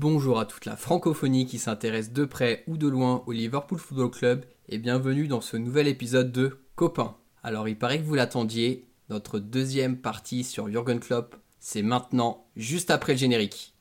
Bonjour à toute la francophonie qui s'intéresse de près ou de loin au Liverpool Football Club et bienvenue dans ce nouvel épisode de Copain. Alors il paraît que vous l'attendiez, notre deuxième partie sur Jurgen Klopp, c'est maintenant, juste après le générique.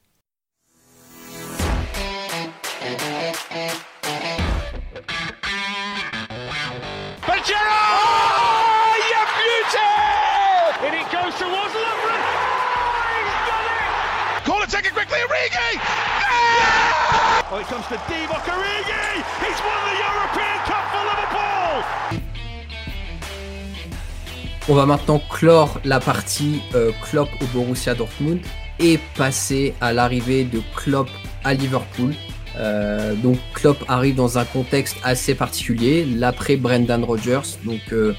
On va maintenant clore la partie euh, Klopp au Borussia Dortmund et passer à l'arrivée de Klopp à Liverpool. Euh, donc Klopp arrive dans un contexte assez particulier, l'après Brendan Rodgers. Donc euh,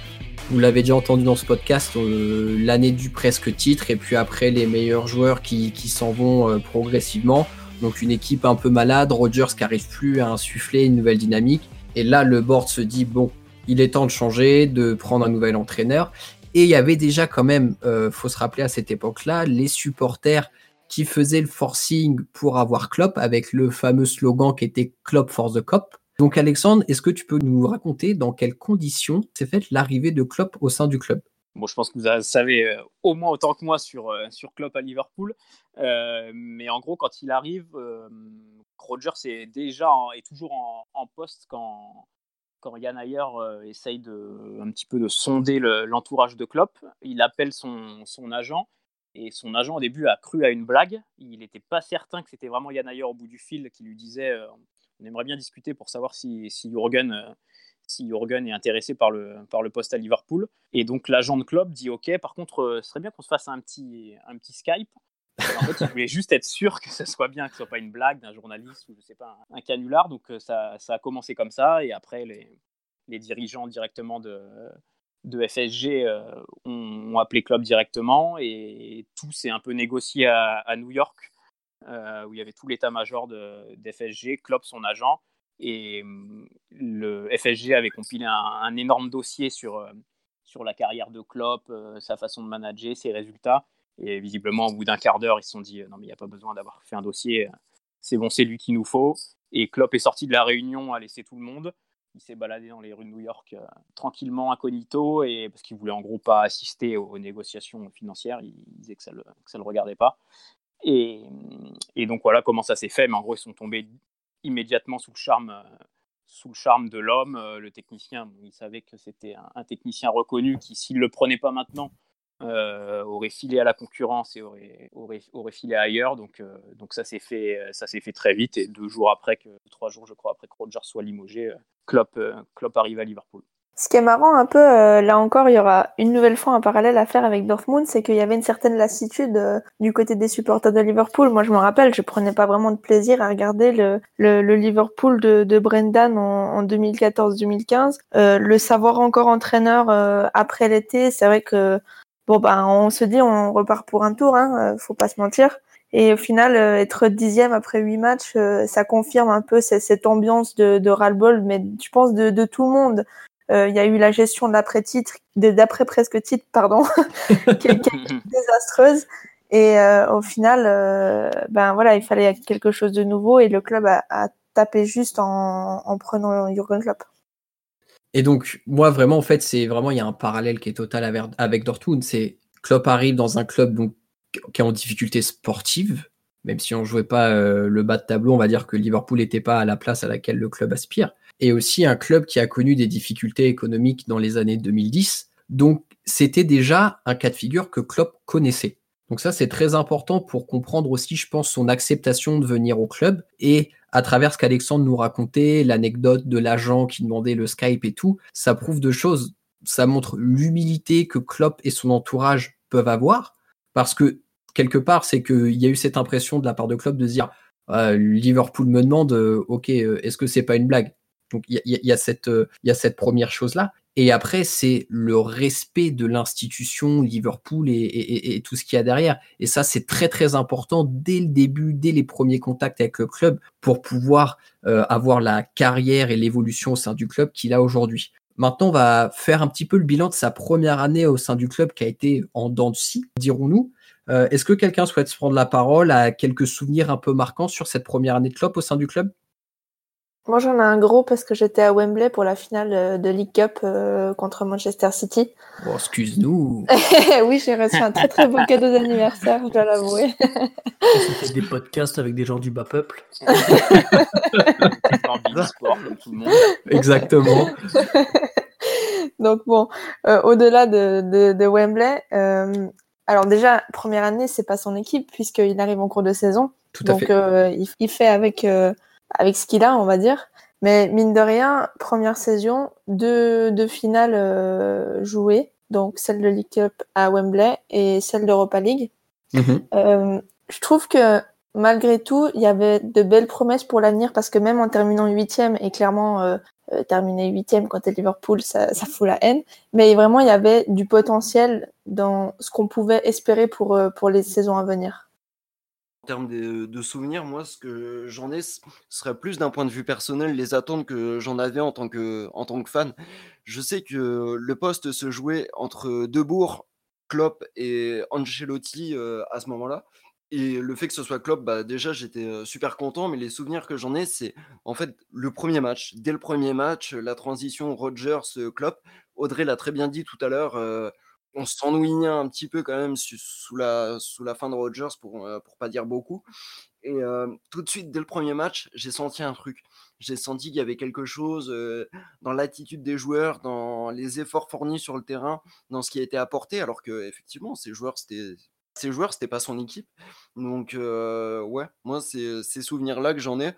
vous l'avez déjà entendu dans ce podcast, l'année du presque titre et puis après les meilleurs joueurs qui, qui s'en vont progressivement. Donc une équipe un peu malade, Rodgers qui arrive plus à insuffler une nouvelle dynamique. Et là, le board se dit bon, il est temps de changer, de prendre un nouvel entraîneur. Et il y avait déjà quand même, euh, faut se rappeler à cette époque-là, les supporters qui faisaient le forcing pour avoir Klopp avec le fameux slogan qui était Klopp for the Cop. Donc Alexandre, est-ce que tu peux nous raconter dans quelles conditions s'est faite l'arrivée de Klopp au sein du club? Bon, je pense que vous savez euh, au moins autant que moi sur, euh, sur Klopp à Liverpool. Euh, mais en gros, quand il arrive, Rodgers est déjà est toujours en, poste quand, quand Yann Ayer essaye de, un petit peu de sonder l'entourage de Klopp. Il appelle son, son, agent. Et son agent, au début, a cru à une blague. Il n'était pas certain que c'était vraiment Yann Ayer au bout du fil qui lui disait on aimerait bien discuter pour savoir si, si Jurgen si Jurgen est intéressé par le, par le poste à Liverpool. Et donc l'agent de club dit OK, par contre, euh, ce serait bien qu'on se fasse un petit, un petit Skype. en fait, il voulait juste être sûr que ce soit bien, que ce soit pas une blague d'un journaliste ou je sais pas, un, canular. Donc euh, ça, ça, a commencé comme ça. Et après, les, les dirigeants directement de, de FSG euh, ont, appelé club directement. Et tout s'est un peu négocié à, à New York, où il y avait tout l'état-major de, d'FSG, Klopp, son agent. Et hum, le FSG avait compilé un, énorme dossier sur, euh, sur la carrière de Klopp, euh, sa façon de manager, ses résultats. Et visiblement, au bout d'un quart d'heure, ils se sont dit non, mais il n'y a pas besoin d'avoir fait un dossier, c'est bon, c'est lui qu'il nous faut. Et Klopp est sorti de la réunion, a laissé tout le monde. Il s'est baladé dans les rues de New York euh, tranquillement, incognito, et parce qu'il voulait en gros pas assister aux, négociations financières. Il, disait que ça ne le, regardait pas. Et, et, donc voilà comment ça s'est fait. Mais en gros, ils sont tombés immédiatement sous le charme, euh, sous le charme de l'homme. Euh, le technicien, il savait que c'était un, technicien reconnu qui, s'il ne le prenait pas maintenant, euh, aurait filé à la concurrence et aurait, filé ailleurs. Donc, donc ça s'est fait, ça s'est fait très vite. Et deux jours après, que, trois jours, je crois, après que Roger soit limogé, Klopp, Klopp arrive à Liverpool. Ce qui est marrant un peu, euh, là encore, il y aura une nouvelle fois un parallèle à faire avec Dortmund, c'est qu'il y avait une certaine lassitude euh, du côté des supporters de Liverpool. Moi, je me rappelle, je prenais pas vraiment de plaisir à regarder le, le, le Liverpool de, de Brendan en, en 2014-2015. Euh, le savoir encore entraîneur après l'été, c'est vrai que bon ben, on se dit on repart pour un tour, hein, faut pas se mentir. Et au final, être dixième après huit matchs, ça confirme un peu cette, ambiance de, de ras-le-bol, mais je pense de, de tout le monde. Euh, il y a eu la gestion de l'après-titre, d'après presque titre, pardon, qui, est, désastreuse. Et euh, au final, euh, ben voilà, il fallait quelque chose de nouveau et le club a, tapé juste en, en prenant Jurgen Klopp. Et donc, moi, vraiment, en fait, c'est vraiment, il y a un parallèle qui est total avec, avec Dortmund. C'est Klopp arrive dans un club donc, qui est en difficulté sportive, même si on jouait pas le bas de tableau, on va dire que Liverpool n'était pas à la place à laquelle le club aspire et aussi un club qui a connu des difficultés économiques dans les années 2010. Donc c'était déjà un cas de figure que Klopp connaissait. Donc ça c'est très important pour comprendre aussi, je pense, son acceptation de venir au club et à travers ce qu'Alexandre nous racontait, l'anecdote de l'agent qui demandait le Skype et tout, ça prouve deux choses. Ça montre l'humilité que Klopp et son entourage peuvent avoir parce que quelque part c'est qu'il y a eu cette impression de la part de Klopp de dire euh, Liverpool me demande, euh, ok, euh, est-ce que c'est pas une blague? Donc il y, a, cette, euh, première chose-là. Et après, c'est le respect de l'institution Liverpool et, tout ce qu'il y a derrière. Et ça, c'est très très important dès le début, dès les premiers contacts avec le club, pour pouvoir euh, avoir la carrière et l'évolution au sein du club qu'il a aujourd'hui. Maintenant, on va faire un petit peu le bilan de sa première année au sein du club qui a été en dents de scie, dirons-nous. Est-ce que quelqu'un souhaite se prendre la parole à quelques souvenirs un peu marquants sur cette première année de Klopp au sein du club? Moi, j'en ai un gros parce que j'étais à Wembley pour la finale euh, de League Cup euh, contre Manchester City. Bon, excuse-nous. oui, j'ai reçu un très très beau cadeau d'anniversaire, je dois l'avouer. C'était des podcasts avec des gens du bas peuple. Exactement. Donc bon, euh, au-delà de, de, Wembley, alors déjà première année, c'est pas son équipe puisqu'il arrive en cours de saison. Tout à Donc il, il, fait avec avec ce qu'il a, on va dire. Mais mine de rien, première saison, deux, deux finales euh, jouées, donc celle de League Cup à Wembley et celle d'Europa League. Mhm. Euh, je trouve que malgré tout, il y avait de belles promesses pour l'avenir parce que même en terminant huitième, et clairement euh, euh terminer huitième quand t'es Liverpool, ça, ça fout la haine. Mais vraiment, il y avait du potentiel dans ce qu'on pouvait espérer pour, euh, pour les saisons à venir termes de, souvenirs, moi, ce que j'en ai serait plus d'un point de vue personnel, les attentes que j'en avais en tant que, en tant que fan. Je sais que le poste se jouait entre Debourg, Klopp et Ancelotti euh, à ce moment-là. Et le fait que ce soit Klopp, bah, déjà j'étais euh, super content, mais les souvenirs que j'en ai, c'est en fait le premier match. Dès le premier match, la transition Rogers-Klopp, Audrey l'a très bien dit tout à l'heure, euh, on s'ennuyait un petit peu quand même sous la, fin de Rogers, pour, euh, pour pas dire beaucoup. Et euh, tout de suite, dès le premier match, j'ai senti un truc. J'ai senti qu'il y avait quelque chose euh, dans l'attitude des joueurs, dans les efforts fournis sur le terrain, dans ce qui a été apporté, alors que effectivement, ces joueurs, c'était ces joueurs, c'était pas son équipe. Donc ouais, moi, c'est ces souvenirs-là que j'en ai.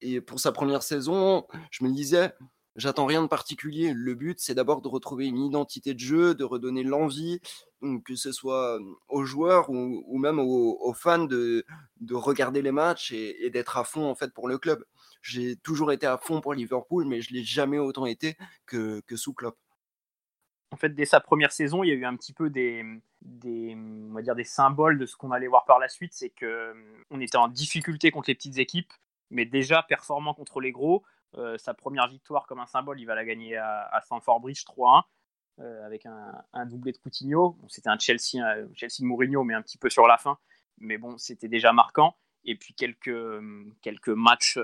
Et pour sa première saison, je me disais, J'attends rien de particulier. Le but, c'est d'abord de retrouver une identité de jeu, de redonner l'envie, que ce soit aux joueurs ou, même aux, fans de, regarder les matchs et, d'être à fond en fait pour le club. J'ai toujours été à fond pour Liverpool, mais je l'ai jamais autant été que, sous Klopp. En fait, dès sa première saison, il y a eu un petit peu des, des, on va dire des symboles de ce qu'on allait voir par la suite. C'est que on était en difficulté contre les petites équipes, mais déjà performant contre les gros. Euh, sa première victoire comme un symbole, il va la gagner à, à Stamford Bridge 3-1 euh, avec un, doublé de Coutinho. c'était un Chelsea, Chelsea de Mourinho, mais un petit peu sur la fin. Mais bon, c'était déjà marquant. Et puis quelques, quelques matchs,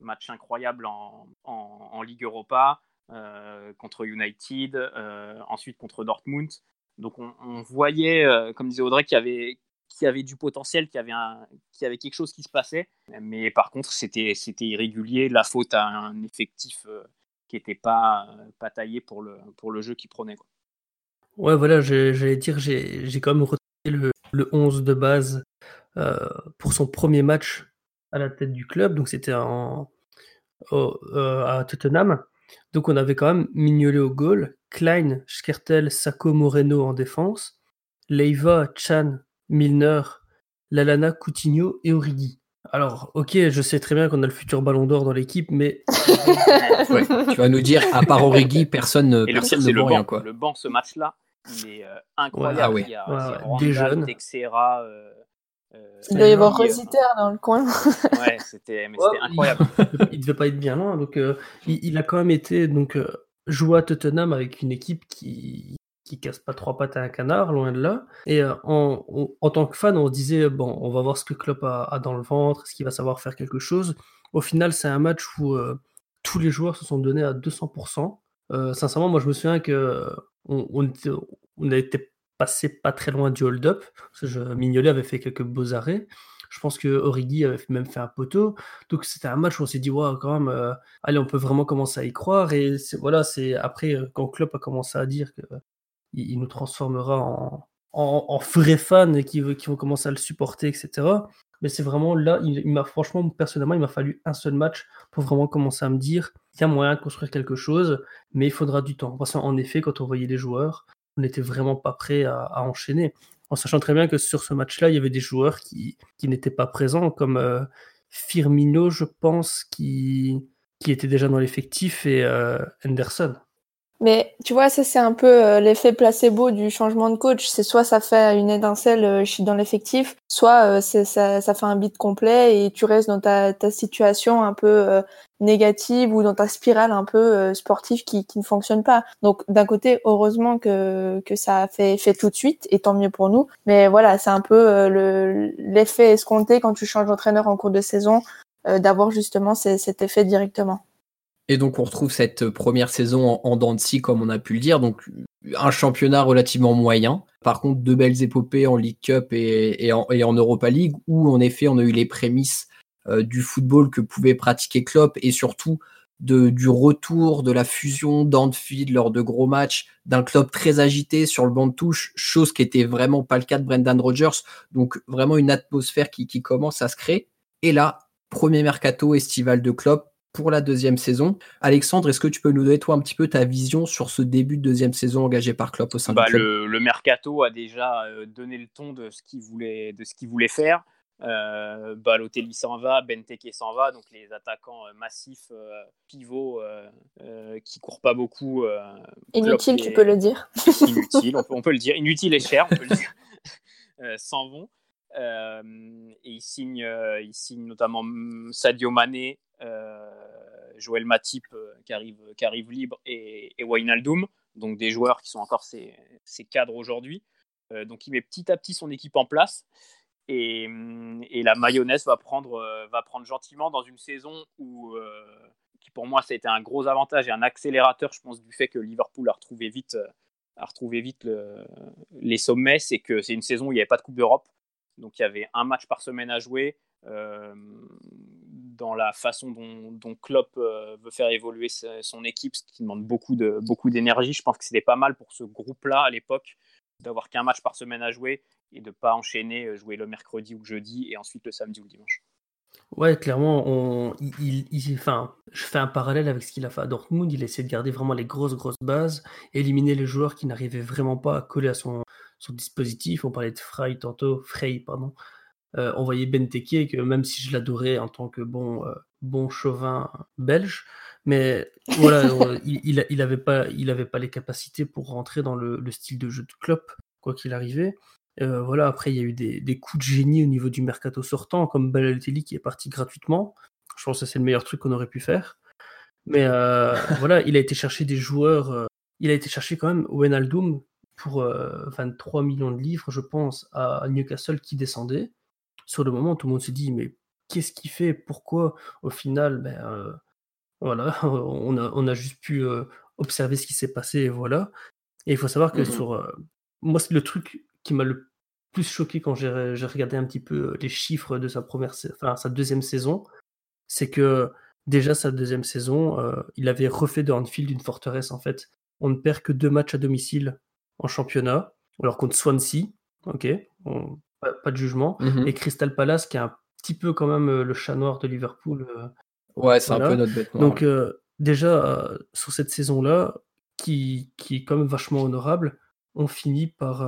matchs incroyables en, en, Ligue Europa euh, contre United, ensuite contre Dortmund. Donc on, on voyait, comme disait Audrey, qu'il y avait, qui avait du potentiel, qui avait, qui avait quelque chose qui se passait. Mais par contre, c'était irrégulier, la faute à un effectif euh, qui n'était pas, pas taillé pour le, pour le jeu qu'il prenait. Quoi. Ouais, voilà, j'allais dire, j'ai quand même retenu le, le 11 de base euh, pour son premier match à la tête du club. Donc c'était euh, à Tottenham. Donc on avait quand même Mignolet au goal, Klein, Skertel, Sacco Moreno en défense, Leiva, Chan, Milner, Lalana, Coutinho et Origi. Alors, ok, je sais très bien qu'on a le futur ballon d'or dans l'équipe, mais. tu vas nous dire, à part Origi, personne, ne personne ne le rien. Quoi. Le banc, ce match-là, il est euh, incroyable. ah, oui. Il y a des jeunes. Texera, euh, euh, il doit y avoir Rositer dans le coin. ouais, c'était incroyable. il devait pas être bien loin. Donc, il, il, a quand même été donc, joué à Tottenham avec une équipe qui, qui casse pas trois pattes à un canard, loin de là. Et euh, en, tant que fan, on disait, bon, on va voir ce que Klopp a, dans le ventre, est-ce qu'il va savoir faire quelque chose? Au final, c'est un match où euh, tous les joueurs se sont donnés à 200%. Euh, sincèrement, moi, je me souviens que on, on, été passé pas très loin du hold-up. Mignolet avait fait quelques beaux arrêts. Je pense que Origi avait même fait un poteau. Donc c'était un match où on s'est dit, ouais, quand même, allez, on peut vraiment commencer à y croire. Et voilà, c'est après, quand Klopp a commencé à dire que il, nous transformera en, en, vrais fans qui, qui vont commencer à le supporter, etc. Mais c'est vraiment là, il, m'a franchement, personnellement, il m'a fallu un seul match pour vraiment commencer à me dire, il y a moyen de construire quelque chose, mais il faudra du temps. Parce qu'en effet, quand on voyait les joueurs, on n'était vraiment pas prêt à, enchaîner. En sachant très bien que sur ce match-là, il y avait des joueurs qui, qui n'étaient pas présents, comme euh, Firmino, je pense, qui, qui était déjà dans l'effectif, et euh, Henderson. Mais tu vois, ça c'est un peu euh, l'effet placebo du changement de coach. C'est soit ça fait une étincelle euh, dans l'effectif, soit euh, ça, ça fait un beat complet et tu restes dans ta, ta situation un peu euh, négative ou dans ta spirale un peu euh, sportive qui, qui ne fonctionne pas. Donc d'un côté, heureusement que, que ça a fait effet tout de suite et tant mieux pour nous. Mais voilà, c'est un peu le l'effet escompté quand tu changes d'entraîneur en cours de saison, d'avoir justement cet effet directement. Et donc on retrouve cette première saison en, en comme on a pu le dire. Donc un championnat relativement moyen. Par contre, deux belles épopées en League Cup et, en, Europa League, où en effet on a eu les prémices euh, du football que pouvait pratiquer Klopp et surtout du retour de la fusion d'Anfield lors de gros matchs, d'un club très agité sur le banc de touche, chose qui était vraiment pas le cas de Brendan Rodgers. Donc vraiment une atmosphère qui commence à se créer. Et là, premier mercato estival de Klopp, pour la deuxième saison. Alexandre, est-ce que tu peux nous donner toi un petit peu ta vision sur ce début de deuxième saison engagé par Klopp au sein bah, du club? le, le, mercato a déjà euh, donné le ton de ce qu'il voulait, de ce qu'il voulait faire. Euh, Balotelli s'en va, Benteke s'en va, donc les attaquants euh, massifs, euh, pivots, euh, qui courent pas beaucoup. inutile, tu peux le dire. Inutile, on peut, on peut, le dire. Inutile et cher, on peut le dire. s'en vont. et ils signent, ils signent notamment Sadio Mané, Joël Matip qui, arrive, qui arrive libre et, et Wijnaldum, donc des joueurs qui sont encore ses, cadres aujourd'hui. donc il met petit à petit son équipe en place. Et, et, la mayonnaise va prendre, euh, gentiment dans une saison où, euh, qui pour moi, ça a été un gros avantage et un accélérateur, je pense, du fait que Liverpool a retrouvé vite, les sommets. C'est que c'est une saison où il n'y avait pas de Coupe d'Europe. Donc il y avait un match par semaine à jouer. Euh, dans la façon dont, dont Klopp euh, veut faire évoluer son équipe, ce qui demande beaucoup de beaucoup d'énergie. Je pense que c'était pas mal pour ce groupe-là à l'époque d'avoir qu'un match par semaine à jouer et de pas enchaîner, euh, jouer le mercredi ou le jeudi et ensuite le samedi ou le dimanche. Ouais, clairement, il, enfin, je fais un parallèle avec ce qu'il a fait à Dortmund. Il essaie de garder vraiment les grosses, grosses bases, éliminer les joueurs qui n'arrivaient vraiment pas à coller à son, son dispositif. On parlait de Frey tantôt, Frey, pardon. Euh, on voyait Benteke, que même si je l'adorais en tant que bon, euh, bon chauvin belge, mais voilà, il, il, il, avait pas, il avait pas les capacités pour rentrer dans le, le style de jeu de Klopp, quoi qu'il arrivait. Euh, voilà, après, il y a eu des, des, coups de génie au niveau du mercato sortant, comme Balotelli qui est parti gratuitement. Je pense que c'est le meilleur truc qu'on aurait pu faire. Mais euh, voilà, il a été chercher des joueurs. Euh, il a été chercher quand même Wijnaldum pour 23 millions de livres, je pense, à Newcastle qui descendait. Sur le moment, tout le monde se dit, mais qu'est-ce qu'il fait? Pourquoi? Au final, ben, voilà, on a, on a juste pu observer ce qui s'est passé et voilà. Et il faut savoir que mmh sur. moi, c'est le truc qui m'a le plus choqué quand j'ai regardé un petit peu les chiffres de sa première, enfin sa deuxième saison, c'est que déjà sa deuxième saison, euh, il avait refait de Anfield une forteresse en fait. On ne perd que deux matchs à domicile en championnat, alors contre Swansea, ok, on, pas, pas, de jugement, mm -hmm. et Crystal Palace qui est un petit peu quand même euh, le chat noir de Liverpool. Euh, ouais, c'est voilà. un peu notre bête noire. Donc déjà sur cette saison là, qui, qui est quand même vachement honorable, on finit par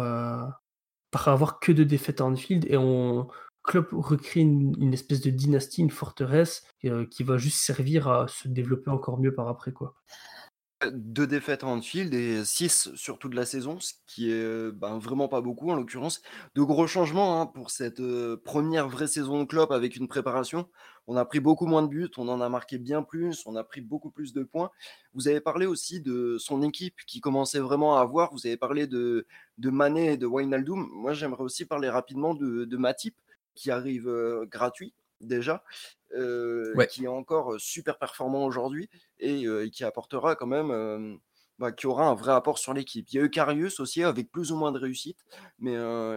par avoir que de défaites à Anfield et on Klopp recrée une, une, espèce de dynastie, une forteresse euh, qui va juste servir à se développer encore mieux par après quoi. Deux défaites à Anfield et six sur toute la saison, ce qui est ben, vraiment pas beaucoup en l'occurrence. De gros changements hein, pour cette euh, première vraie saison de Klopp avec une préparation. On a pris beaucoup moins de buts, on en a marqué bien plus, on a pris beaucoup plus de points. Vous avez parlé aussi de son équipe qui commençait vraiment à avoir. Vous avez parlé de, de Mané et de Wijnaldum. Moi, j'aimerais aussi parler rapidement de, de Matip qui arrive euh, gratuit déjà, euh, ouais. qui est encore super performant aujourd'hui et, euh, et, qui apportera quand même, euh, bah, qui aura un vrai apport sur l'équipe. Il y a Eucarius aussi avec plus ou moins de réussite, mais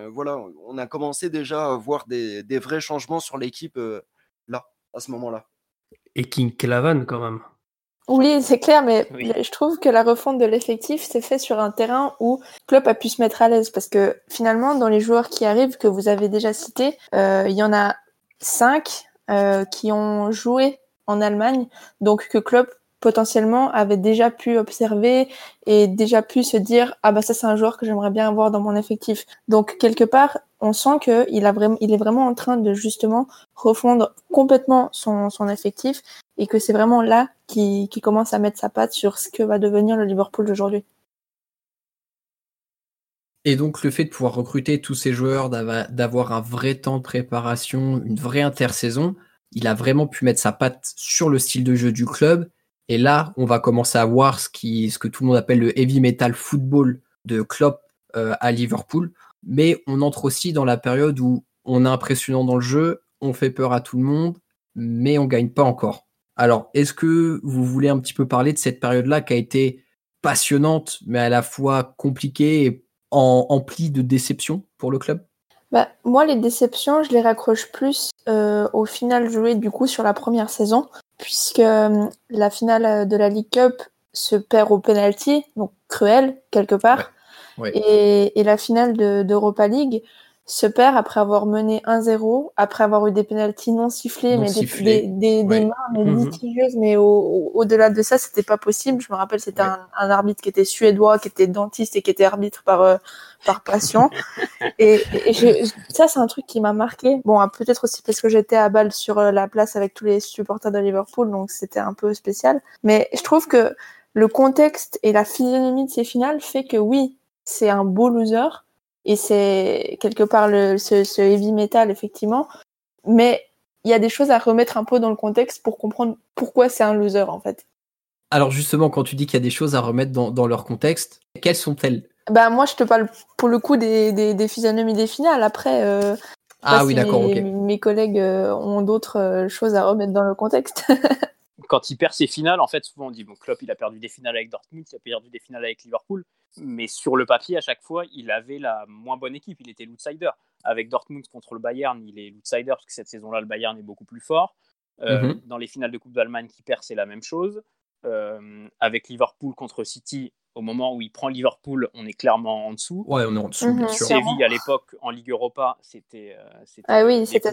voilà, on a commencé déjà à voir des, des vrais changements sur l'équipe là, à ce moment-là. Et King Clavan quand même. Oui, c'est clair, mais oui. je trouve que la refonte de l'effectif s'est fait sur un terrain où Klopp a pu se mettre à l'aise parce que finalement, dans les joueurs qui arrivent que vous avez déjà cités, euh, il y en a cinq euh, qui ont joué en Allemagne, donc que Klopp potentiellement avait déjà pu observer et déjà pu se dire ah bah ça c'est un joueur que j'aimerais bien avoir dans mon effectif. Donc quelque part on sent qu'il il est vraiment en train de justement refondre complètement son, son effectif et que c'est vraiment là qu'il commence à mettre sa patte sur ce que va devenir le Liverpool d'aujourd'hui. Et donc le fait de pouvoir recruter tous ces joueurs, d'avoir un vrai temps de préparation, une vraie intersaison, il a vraiment pu mettre sa patte sur le style de jeu du club. Et là, on va commencer à voir ce, qui, ce que tout le monde appelle le heavy metal football de Klopp euh, à Liverpool. Mais on entre aussi dans la période où on est impressionnant dans le jeu, on fait peur à tout le monde, mais on gagne pas encore. Alors, est-ce que vous voulez un petit peu parler de cette période-là qui a été passionnante, mais à la fois compliquée et emplie de déceptions pour le club? Bah, Moi, les déceptions, je les raccroche plus euh, au final joué du coup sur la première saison, puisque euh, la finale de la League Cup se perd au penalty, donc cruel quelque part. Et, et, la finale d'Europa League, se perd après avoir mené 1-0, après avoir eu des pénalties non sifflés, mais des, des, des, mains mais mhm. litigieuses, mais au-delà de ça, c'était pas possible. Je me rappelle, c'était un, un, arbitre qui était suédois, qui était dentiste et qui était arbitre par euh, par passion. et, et ça, c'est un truc qui m'a marqué. Bon, hein, peut-être aussi parce que j'étais à Bâle sur euh, la place avec tous les supporters de Liverpool, donc c'était un peu spécial. Mais je trouve que le contexte et la physionomie de ces finales fait que oui, c'est un beau loser, et c'est quelque part le, ce, ce, heavy metal effectivement. Mais il y a des choses à remettre un peu dans le contexte pour comprendre pourquoi c'est un loser en fait. Alors justement quand tu dis qu'il y a des choses à remettre dans, dans leur contexte quelles sont-elles? Bah moi je te parle pour le coup des, des, des physionomies des finales. Après euh, ah oui d'accord mes, mes collègues euh, ont d'autres euh, choses à remettre dans le contexte quand il perd ses finales, en fait, souvent on dit bon, Klopp, il a perdu des finales avec Dortmund, il a perdu des finales avec Liverpool, mais sur le papier, à chaque fois, il avait la moins bonne équipe, il était l'outsider. Avec Dortmund contre le Bayern, il est l'outsider parce que cette saison-là, le Bayern est beaucoup plus fort. Euh, mhm. Dans les finales de Coupe d'Allemagne qui perd, c'est la même chose. Euh, avec Liverpool contre City, au moment où il prend Liverpool, on est clairement en dessous. Ouais, on est en dessous, bien mhm. sûr. Séville, à l'époque, en Ligue Europa, c'était euh, ah oui, c'était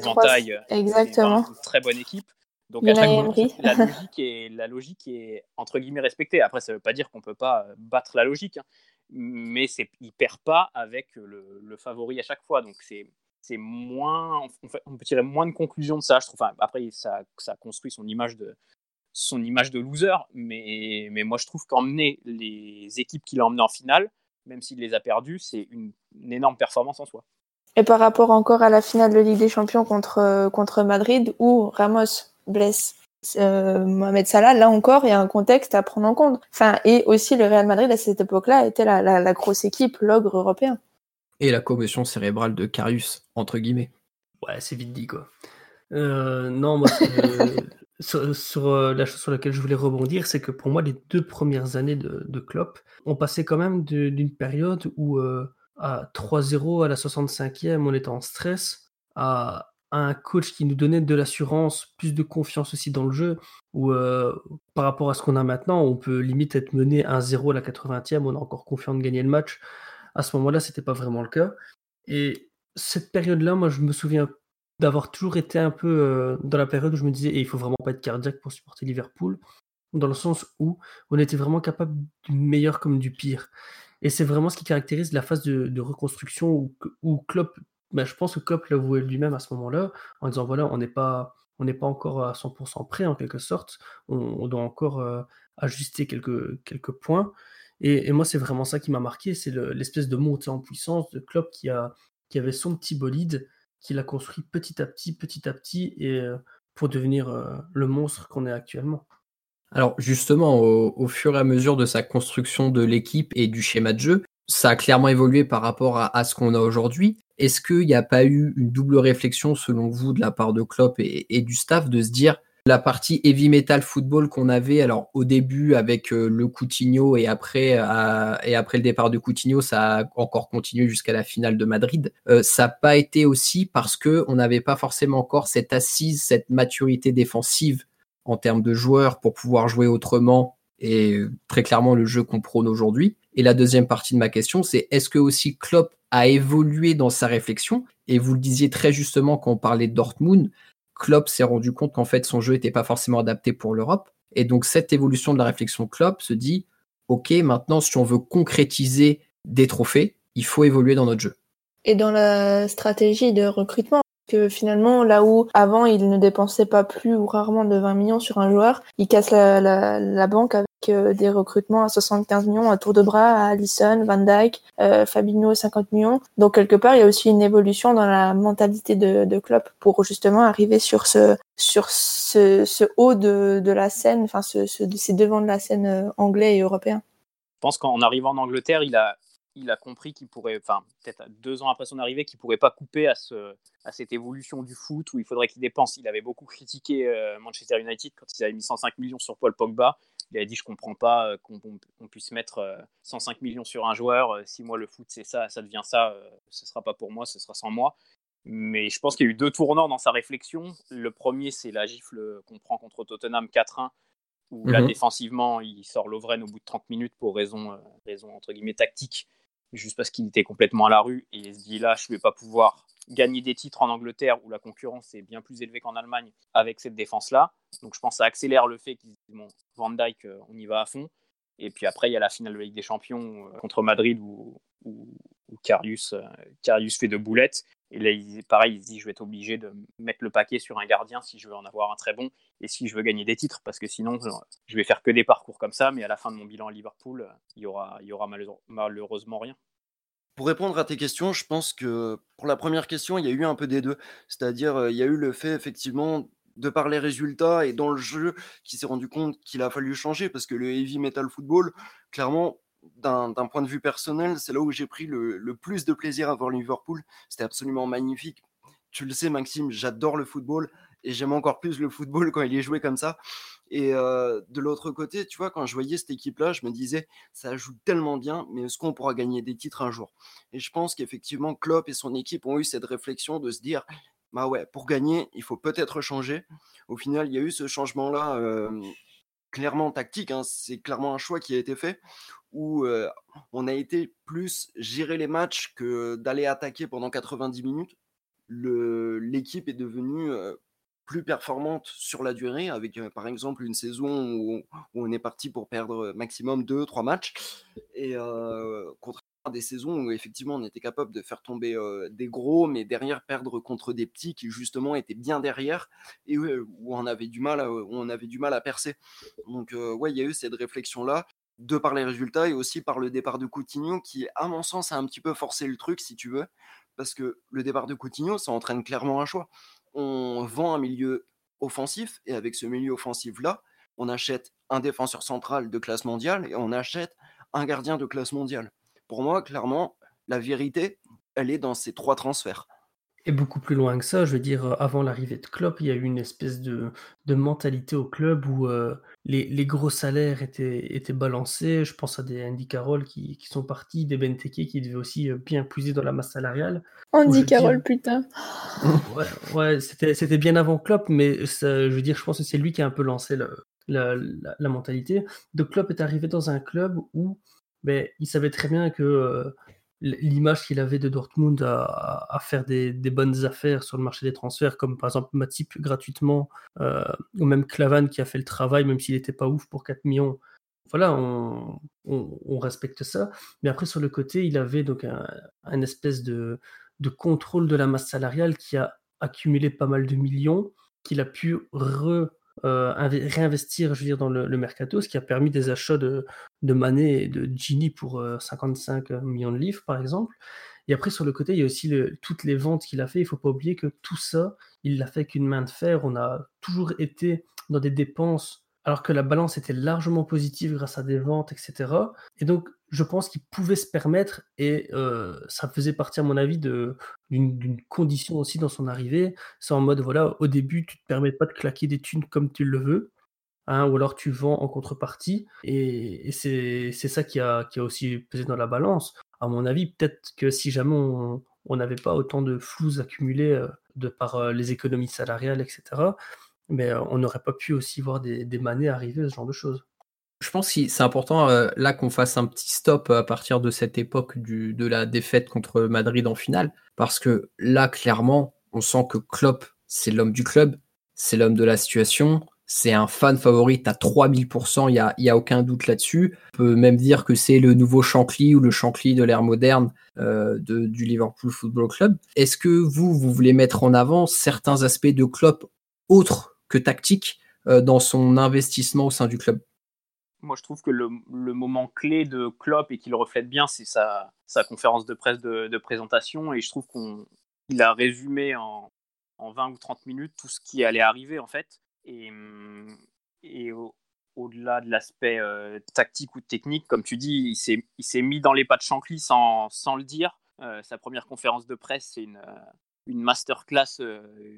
exactement. Une très bonne équipe. Donc à chaque fois, la logique, est, la logique est entre guillemets respectée. Après, ça ne veut pas dire qu'on ne peut pas euh, battre la logique, hein. mais c'est, il ne perd pas avec le, le, favori à chaque fois. Donc c'est, moins, on, peut tirer moins de conclusions de ça. Je trouve. Enfin, après, ça, ça construit son image de son image de loser, mais, mais moi je trouve qu'emmener les équipes qu'il a emmenées en finale, même s'il les a perdues, c'est une, une énorme performance en soi. Et par rapport encore à la finale de Ligue des Champions contre, euh, contre Madrid, où Ramos blesse euh, Mohamed Salah, là encore, il y a un contexte à prendre en compte. Enfin, et aussi le Real Madrid à cette époque-là était la, la, grosse équipe, l'ogre européen. Et la commotion cérébrale de Carius, entre guillemets. Ouais, c'est vite dit quoi. Euh, non, moi, sur, euh, la chose sur laquelle je voulais rebondir, c'est que pour moi, les deux premières années de, de Klopp, on passait quand même d'une période où à 3-0 à la 65e, on était en stress, à un coach qui nous donnait de l'assurance, plus de confiance aussi dans le jeu, ou euh, par rapport à ce qu'on a maintenant, on peut limite être mené 1-0 à la 80e, on a encore confiance de gagner le match. À ce moment-là, c'était pas vraiment le cas. Et cette période-là, moi, je me souviens d'avoir toujours été un peu euh, dans la période où je me disais, et il faut vraiment pas être cardiaque pour supporter Liverpool, dans le sens où on était vraiment capable du meilleur comme du pire. Et c'est vraiment ce qui caractérise la phase de, reconstruction où, où Klopp bah, je pense que Klopp l'a voué lui-même à ce moment-là, en disant voilà, on n'est pas, on n'est pas encore à 100% prêt en quelque sorte, on, doit encore euh, ajuster quelques, quelques points. Et, moi, c'est vraiment ça qui m'a marqué, c'est l'espèce de montée en puissance de Klopp qui, a, qui avait son petit bolide, qu'il a construit petit à petit, petit à petit, et euh, pour devenir euh, le monstre qu'on est actuellement. Alors justement, au, fur et à mesure de sa construction de l'équipe et du schéma de jeu, ça a clairement évolué par rapport à, ce qu'on a aujourd'hui. Est-ce qu'il n'y a pas eu une double réflexion, selon vous, de la part de Klopp et, du staff, de se dire la partie heavy metal football qu'on avait, alors au début avec euh, le Coutinho et après, et après le départ de Coutinho, ça a encore continué jusqu'à la finale de Madrid. Euh, ça n'a pas été aussi parce que on n'avait pas forcément encore cette assise, cette maturité défensive en termes de joueurs pour pouvoir jouer autrement et très clairement le jeu qu'on prône aujourd'hui. Et la deuxième partie de ma question, c'est est-ce que aussi Klopp a évolué dans sa réflexion? Et vous le disiez très justement quand on parlait de Dortmund, Klopp s'est rendu compte qu'en fait son jeu n'était pas forcément adapté pour l'Europe. Et donc cette évolution de la réflexion Klopp se dit, ok, maintenant si on veut concrétiser des trophées, il faut évoluer dans notre jeu. Et dans la stratégie de recrutement, que finalement, là où avant il ne dépensait pas plus ou rarement de 20 millions sur un joueur, il casse la, banque avec euh, des recrutements à 75 millions, à tour de bras, à Allison, Van Dyke, euh, Fabinho 50 millions. Donc quelque part, il y a aussi une évolution dans la mentalité de, de Klopp pour justement arriver sur ce sur ce, haut de, de la scène, enfin ce, ce, ces devants de la scène euh, anglais et européen. Je pense qu'en arrivant en Angleterre, il a il a compris qu'il pourrait, enfin, peut-être deux ans après son arrivée, qu'il pourrait pas couper à, ce, à cette évolution du foot où il faudrait qu'il dépense. Il avait beaucoup critiqué euh, Manchester United quand ils avaient mis 105 millions sur Paul Pogba. Il a dit Je comprends pas euh, qu'on puisse mettre 105 euh, millions sur un joueur. Si moi, le foot, c'est ça, ça devient ça, ce sera pas pour moi, ce sera sans moi. Mais je pense qu'il y a eu deux tournants dans sa réflexion. Le premier, c'est la gifle qu'on prend contre Tottenham 4-1 où là, mhm. défensivement, il sort Lovren au bout de 30 minutes pour raison, raison entre guillemets tactique juste parce qu'il était complètement à la rue et il se dit là, je ne vais pas pouvoir gagner des titres en Angleterre où la concurrence est bien plus élevée qu'en Allemagne avec cette défense-là. Donc je pense que ça accélère le fait qu'il dit bon, Van Dyke, euh, on y va à fond. Et puis après, il y a la finale de la Ligue des Champions euh, contre Madrid où, où, euh, fait de boulettes. Et là, il, pareil, il se dit je vais être obligé de mettre le paquet sur un gardien si je veux en avoir un très bon et si je veux gagner des titres, parce que sinon, je vais faire que des parcours comme ça, mais à la fin de mon bilan à Liverpool, il y aura, il y aura malheureusement rien. Pour répondre à tes questions, je pense que pour la première question, il y a eu un peu des deux. C'est-à-dire, euh, il y a eu le fait, effectivement, de par les résultats et dans le jeu, qui s'est rendu compte qu'il a fallu changer parce que le heavy metal football, clairement, d'un point de vue personnel, c'est là où j'ai pris le, plus de plaisir à voir Liverpool. C'était absolument magnifique. Tu le sais, Maxime, j'adore le football et j'aime encore plus le football quand il est joué comme ça. Et euh, de l'autre côté, tu vois, quand je voyais cette équipe-là, je me disais, ça joue tellement bien, mais est-ce qu'on pourra gagner des titres un jour? Et je pense qu'effectivement, Klopp et son équipe ont eu cette réflexion de se dire, bah ouais, pour gagner, il faut peut-être changer. Au final, il y a eu ce changement-là. Euh, clairement tactique, hein, c'est clairement un choix qui a été fait, où on a été plus gérer les matchs que d'aller attaquer pendant 90 minutes. L'équipe est devenue plus performante sur la durée, avec par exemple une saison où, on est parti pour perdre maximum 2-3 matchs, et contrairement à des saisons où effectivement on était capable de faire tomber des gros, mais derrière perdre contre des petits qui justement étaient bien derrière, et où, on, avait du mal à, on avait du mal à percer. Donc ouais, il y a eu cette réflexion-là de par les résultats et aussi par le départ de Coutinho qui, à mon sens, a un petit peu forcé le truc, si tu veux, parce que le départ de Coutinho, ça entraîne clairement un choix. On vend un milieu offensif et avec ce milieu offensif-là, on achète un défenseur central de classe mondiale et on achète un gardien de classe mondiale. Pour moi, clairement, la vérité, elle est dans ces trois transferts. Et beaucoup plus loin que ça, je veux dire, euh, avant l'arrivée de Klopp, il y a eu une espèce de, de mentalité au club où euh, les, les, gros salaires étaient, étaient balancés. Je pense à des Andy Carroll qui, qui sont partis, des Benteke qui devaient aussi euh, bien puiser dans la masse salariale. Andy Carroll, putain. Ouais, ouais c'était, c'était bien avant Klopp, mais ça, je veux dire, je pense que c'est lui qui a un peu lancé le, la, la, la, mentalité. De Klopp est arrivé dans un club où ben, il savait très bien que l'image qu'il avait de Dortmund à, faire des, bonnes affaires sur le marché des transferts, comme par exemple Matip gratuitement, euh, ou même Clavan qui a fait le travail, même s'il n'était pas ouf pour 4 millions. Voilà, on, respecte ça. Mais après, sur le côté, il avait donc un, espèce de, contrôle de la masse salariale qui a accumulé pas mal de millions, qu'il a pu euh, réinvestir je veux dire, dans le, mercato, ce qui a permis des achats de, de Mané et de Gini pour 55 euh, millions de livres, par exemple. Et après, sur le côté, il y a aussi toutes les ventes qu'il a fait. Il ne faut pas oublier que tout ça, il l'a fait qu'une main de fer. On a toujours été dans des dépenses alors que la balance était largement positive grâce à des ventes, etc. Et donc, je pense qu'il pouvait se permettre, et euh, ça faisait partie, à mon avis, d'une condition aussi dans son arrivée. C'est en mode, voilà, au début, tu ne te permets pas de claquer des thunes comme tu le veux, hein, ou alors tu vends en contrepartie, et, c'est ça qui a, qui a aussi pesé dans la balance. À mon avis, peut-être que si jamais on n'avait pas autant de flous accumulés euh, de par euh, les économies salariales, etc., mais on n'aurait pas pu aussi voir des, des manées arriver, ce genre de choses. Je pense que c'est important là qu'on fasse un petit stop à partir de cette époque du, de la défaite contre Madrid en finale, parce que là, clairement, on sent que Klopp, c'est l'homme du club, c'est l'homme de la situation, c'est un fan favori à 3000%, il n'y a, y a aucun doute là-dessus. On peut même dire que c'est le nouveau Shankly ou le Shankly de l'ère moderne euh, du Liverpool Football Club. Est-ce que vous, vous voulez mettre en avant certains aspects de Klopp autres que tactiques euh, dans son investissement au sein du club? Moi, je trouve que le, moment clé de Klopp et qu'il reflète bien, c'est sa, sa, conférence de presse de, présentation. Et je trouve qu'il a résumé en, en, 20 ou 30 minutes tout ce qui allait arriver, en fait. Et, et au-delà de l'aspect euh, tactique ou technique, comme tu dis, il s'est mis dans les pas de Shankly sans, le dire. Euh, sa première conférence de presse, c'est une, euh, masterclass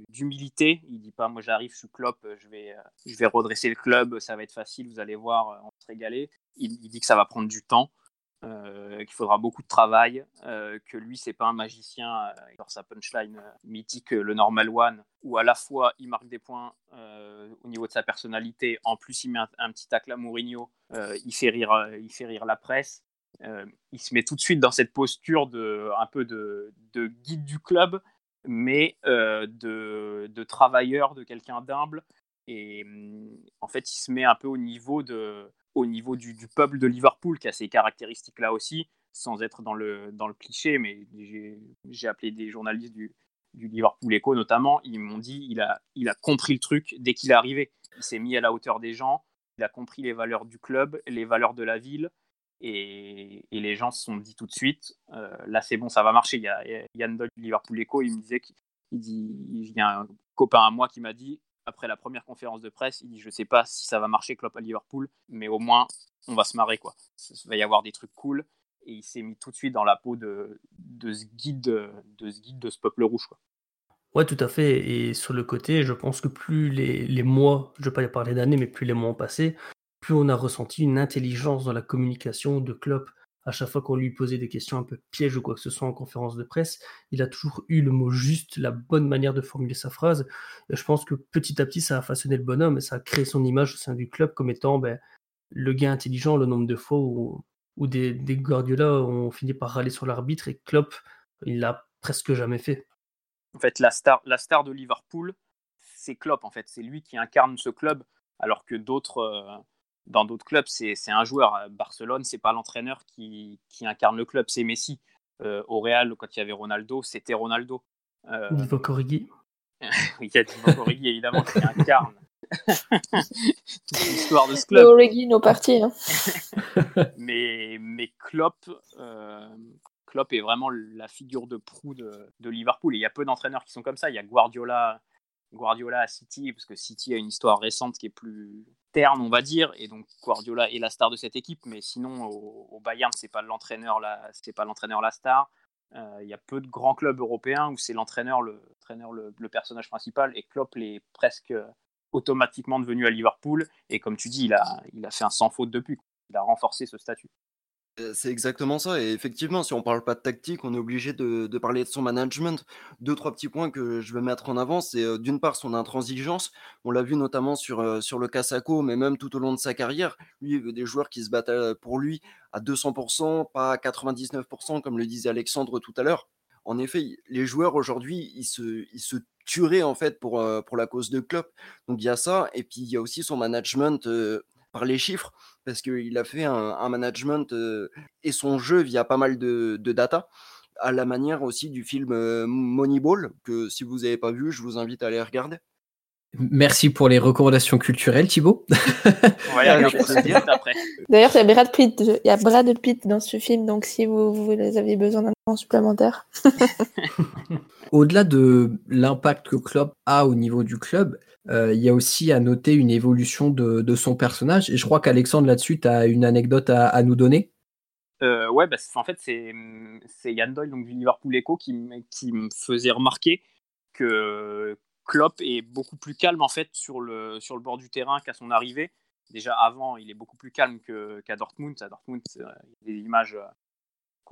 d'humilité. Il dit pas, moi j'arrive, je suis Klopp, je vais, redresser le club, ça va être facile, vous allez voir, on se régaler. Il, dit que ça va prendre du temps, qu'il faudra beaucoup de travail, que lui c'est pas un magicien, dans sa punchline mythique, le normal one, où à la fois il marque des points au niveau de sa personnalité, en plus il met un, petit tacle à Mourinho, il fait rire, il fait rire la presse. il se met tout de suite dans cette posture de un peu de, de guide du club mais euh, de, de, travailleur, de quelqu'un d'humble. Et mm, en fait, il se met un peu au niveau, de, au niveau du, peuple de Liverpool, qui a ces caractéristiques-là aussi, sans être dans le, dans le cliché, mais j'ai appelé des journalistes du, du Liverpool Echo notamment, ils m'ont dit il a, il a compris le truc dès qu'il est arrivé. Il s'est mis à la hauteur des gens, il a compris les valeurs du club, les valeurs de la ville, et, les gens se sont dit tout de suite, euh, là c'est bon, ça va marcher. Il y a Yann Doyle du Liverpool Echo, il me disait qu'il il y a un copain à moi qui m'a dit, après la première conférence de presse, il dit, je sais pas si ça va marcher Klopp à Liverpool, mais au moins on va se marrer quoi. Il va y avoir des trucs cool. Et il s'est mis tout de suite dans la peau de, ce, guide, de ce guide de ce peuple rouge. Quoi. Ouais, tout à fait. Et sur le côté, je pense que plus les, les mois, je ne vais pas parler d'années, mais plus les mois ont passé, plus on a ressenti une intelligence dans la communication de Klopp. À chaque fois qu'on lui posait des questions un peu pièges ou quoi que ce soit en conférence de presse, il a toujours eu le mot juste, la bonne manière de formuler sa phrase. Et je pense que petit à petit, ça a façonné le bonhomme et ça a créé son image au sein du club comme étant ben, le gars intelligent, le nombre de fois où, des, des Guardiola ont fini par râler sur l'arbitre et Klopp, il l'a presque jamais fait. En fait, la star, la star de Liverpool, c'est Klopp. En fait, c'est lui qui incarne ce club, alors que d'autres, euh, dans d'autres clubs, c'est un joueur. À Barcelone, c'est pas l'entraîneur qui, qui, incarne le club, c'est Messi. Euh, au Real, quand il y avait Ronaldo, c'était Ronaldo. Euh... Divo Corrigui. oui, il y a Divo Corrigui, évidemment, qui incarne l'histoire de ce club. Corrigui, nos parties. Hein. mais, mais Klopp, euh, Klopp est vraiment la figure de proue de, de Liverpool. Et il y a peu d'entraîneurs qui sont comme ça. Il y a Guardiola, Guardiola à City, parce que City a une histoire récente qui est plus terne, on va dire, et donc Guardiola est la star de cette équipe, mais sinon au, Bayern, c'est pas l'entraîneur la, pas l'entraîneur la star. Euh, il y a peu de grands clubs européens où c'est l'entraîneur le, le, personnage principal, et Klopp est presque automatiquement devenu à Liverpool, et comme tu dis, il a, il a fait un sans faute depuis, il a renforcé ce statut. C'est exactement ça. Et effectivement, si on parle pas de tactique, on est obligé de, parler de son management. Deux, trois petits points que je veux mettre en avant, c'est d'une part son intransigeance. On l'a vu notamment sur, sur le Cassaco, mais même tout au long de sa carrière. Lui, il veut des joueurs qui se battent pour lui à 200%, pas à 99%, comme le disait Alexandre tout à l'heure. En effet, les joueurs aujourd'hui, ils se, ils se tueraient en fait pour, pour la cause de Klopp. Donc il y a ça. Et puis il y a aussi son management par les chiffres, parce qu'il a fait un, management et son jeu via pas mal de, data, à la manière aussi du film Moneyball, que si vous n'avez pas vu, je vous invite à aller regarder. Merci pour les recommandations culturelles, Thibaut. D'ailleurs, il y a Brad Pitt, il y a Brad Pitt dans ce film, donc si vous, vous avez besoin d'un temps supplémentaire. Au-delà de l'impact que Klopp a au niveau du club, euh, il y a aussi à noter une évolution de, son personnage. Et je crois qu'Alexandre, là-dessus, tu as une anecdote à, nous donner? Euh, ouais, bah, en fait, c'est Yann Doyle, donc du Liverpool Echo, qui, qui me faisait remarquer que Klopp est beaucoup plus calme en fait sur le, sur le bord du terrain qu'à son arrivée. Déjà avant, il est beaucoup plus calme qu'à Dortmund. À Dortmund, il y a des images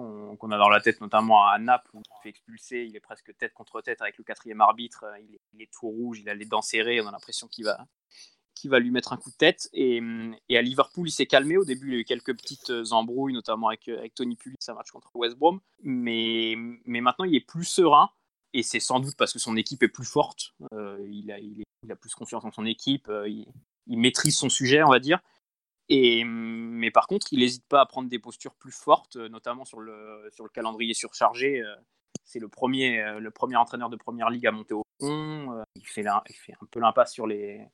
euh, qu'on a dans la tête, notamment à Naples, où il fait expulser, il est presque tête contre tête avec le quatrième arbitre, euh, il est, tout rouge, il a les dents serrées, on a l'impression qu'il va, va lui mettre un coup de tête. Et, à Liverpool, il s'est calmé. Au début, il a eu quelques petites embrouilles, notamment avec, Tony Pulis, un match contre West Brom. Mais, maintenant, il est plus serein. Et c'est sans doute parce que son équipe est plus forte. Euh, il, a, plus confiance en son équipe, il, maîtrise son sujet, on va dire. Et, mais par contre, il n'hésite pas à prendre des postures plus fortes, notamment sur le, calendrier surchargé. C'est le premier, le premier entraîneur de première ligue à monter au fond. Il fait, un peu l'impasse sur les,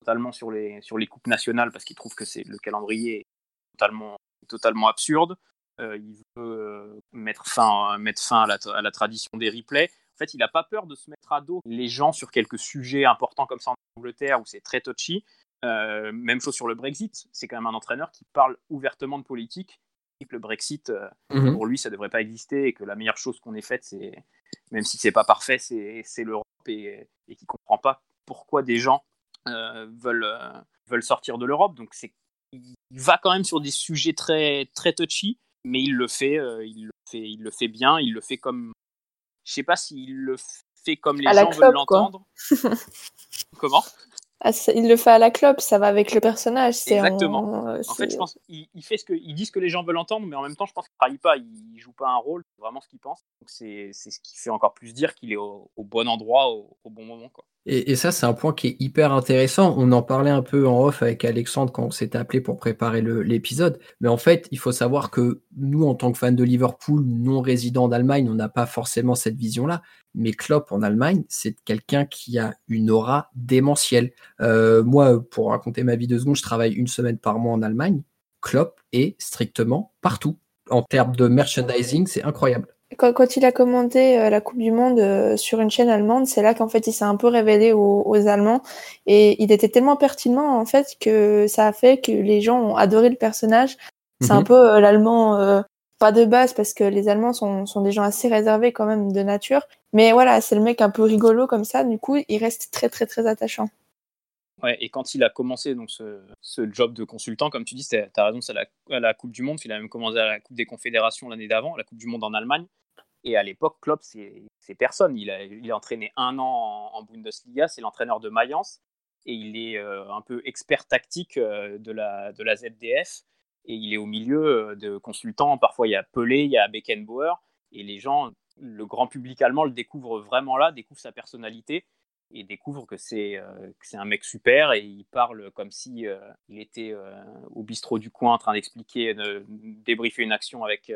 totalement sur les, sur les coupes nationales parce qu'il trouve que c'est le calendrier totalement, totalement absurde. Euh, il veut euh, mettre fin, mettre fin à la tradition des replays. En fait, il n'a pas peur de se mettre à dos les gens sur quelques sujets importants comme ça en Angleterre où c'est très touchy. Euh, même chose sur le Brexit. C'est quand même un entraîneur qui parle ouvertement de politique. Le Brexit, mhm. pour lui, ça ne devrait pas exister et que la meilleure chose qu'on ait faite, c'est, même si c'est pas parfait, c'est, l'Europe et, et qui comprend pas pourquoi des gens veulent, veulent sortir de l'Europe. Donc c'est il va quand même sur des sujets très très touchy, mais il le fait, euh, il le fait, il le fait bien, il le fait comme, je sais pas s'il le fait comme les gens veulent l'entendre. Comment? Ah, il le fait à la clope, ça va avec le personnage. Exactement. En, fait, je pense il, fait ce que il dit ce que les gens veulent entendre, mais en même temps, je pense qu'il trahit pas, il joue pas un rôle, c'est vraiment ce qu'il pense. Donc c'est ce qui fait encore plus dire qu'il est au, bon endroit au, au bon moment, quoi. Et, ça, c'est un point qui est hyper intéressant. On en parlait un peu en off avec Alexandre quand on s'était appelé pour préparer l'épisode. Mais en fait, il faut savoir que nous, en tant que fans de Liverpool, non résidents d'Allemagne, on n'a pas forcément cette vision-là. Mais Klopp en Allemagne, c'est quelqu'un qui a une aura démentielle. Euh, moi, pour raconter ma vie de seconde, je travaille une semaine par mois en Allemagne. Klopp est strictement partout. En termes de merchandising, c'est incroyable. Quand, il a commenté euh, la Coupe du Monde euh, sur une chaîne allemande, c'est là qu'en fait il s'est un peu révélé aux, Allemands et il était tellement pertinent en fait que ça a fait que les gens ont adoré le personnage. C'est un mhm. peu euh, l'allemand pas de base parce que les Allemands sont, sont, des gens assez réservés quand même de nature, mais voilà c'est le mec un peu rigolo comme ça. Du coup il reste très très très attachant. Ouais, et quand il a commencé donc ce, ce job de consultant, comme tu dis, tu as raison, c'est à la, Coupe du Monde. Il a même commencé à la Coupe des Confédérations l'année d'avant, la Coupe du Monde en Allemagne. Et à l'époque, Klopp, c'est personne. Il a, il a entraîné un an en, Bundesliga, c'est l'entraîneur de Mayence. Et il est euh, un peu expert tactique euh, de, la, de la ZDF. Et il est au milieu euh, de consultants. Parfois, il y a Pelé, il y a Beckenbauer. Et les gens, le grand public allemand le découvre vraiment là, découvre sa personnalité et découvre que c'est euh, un mec super et il parle comme si euh, il était euh, au bistrot du coin en train d'expliquer, de débriefer une action avec,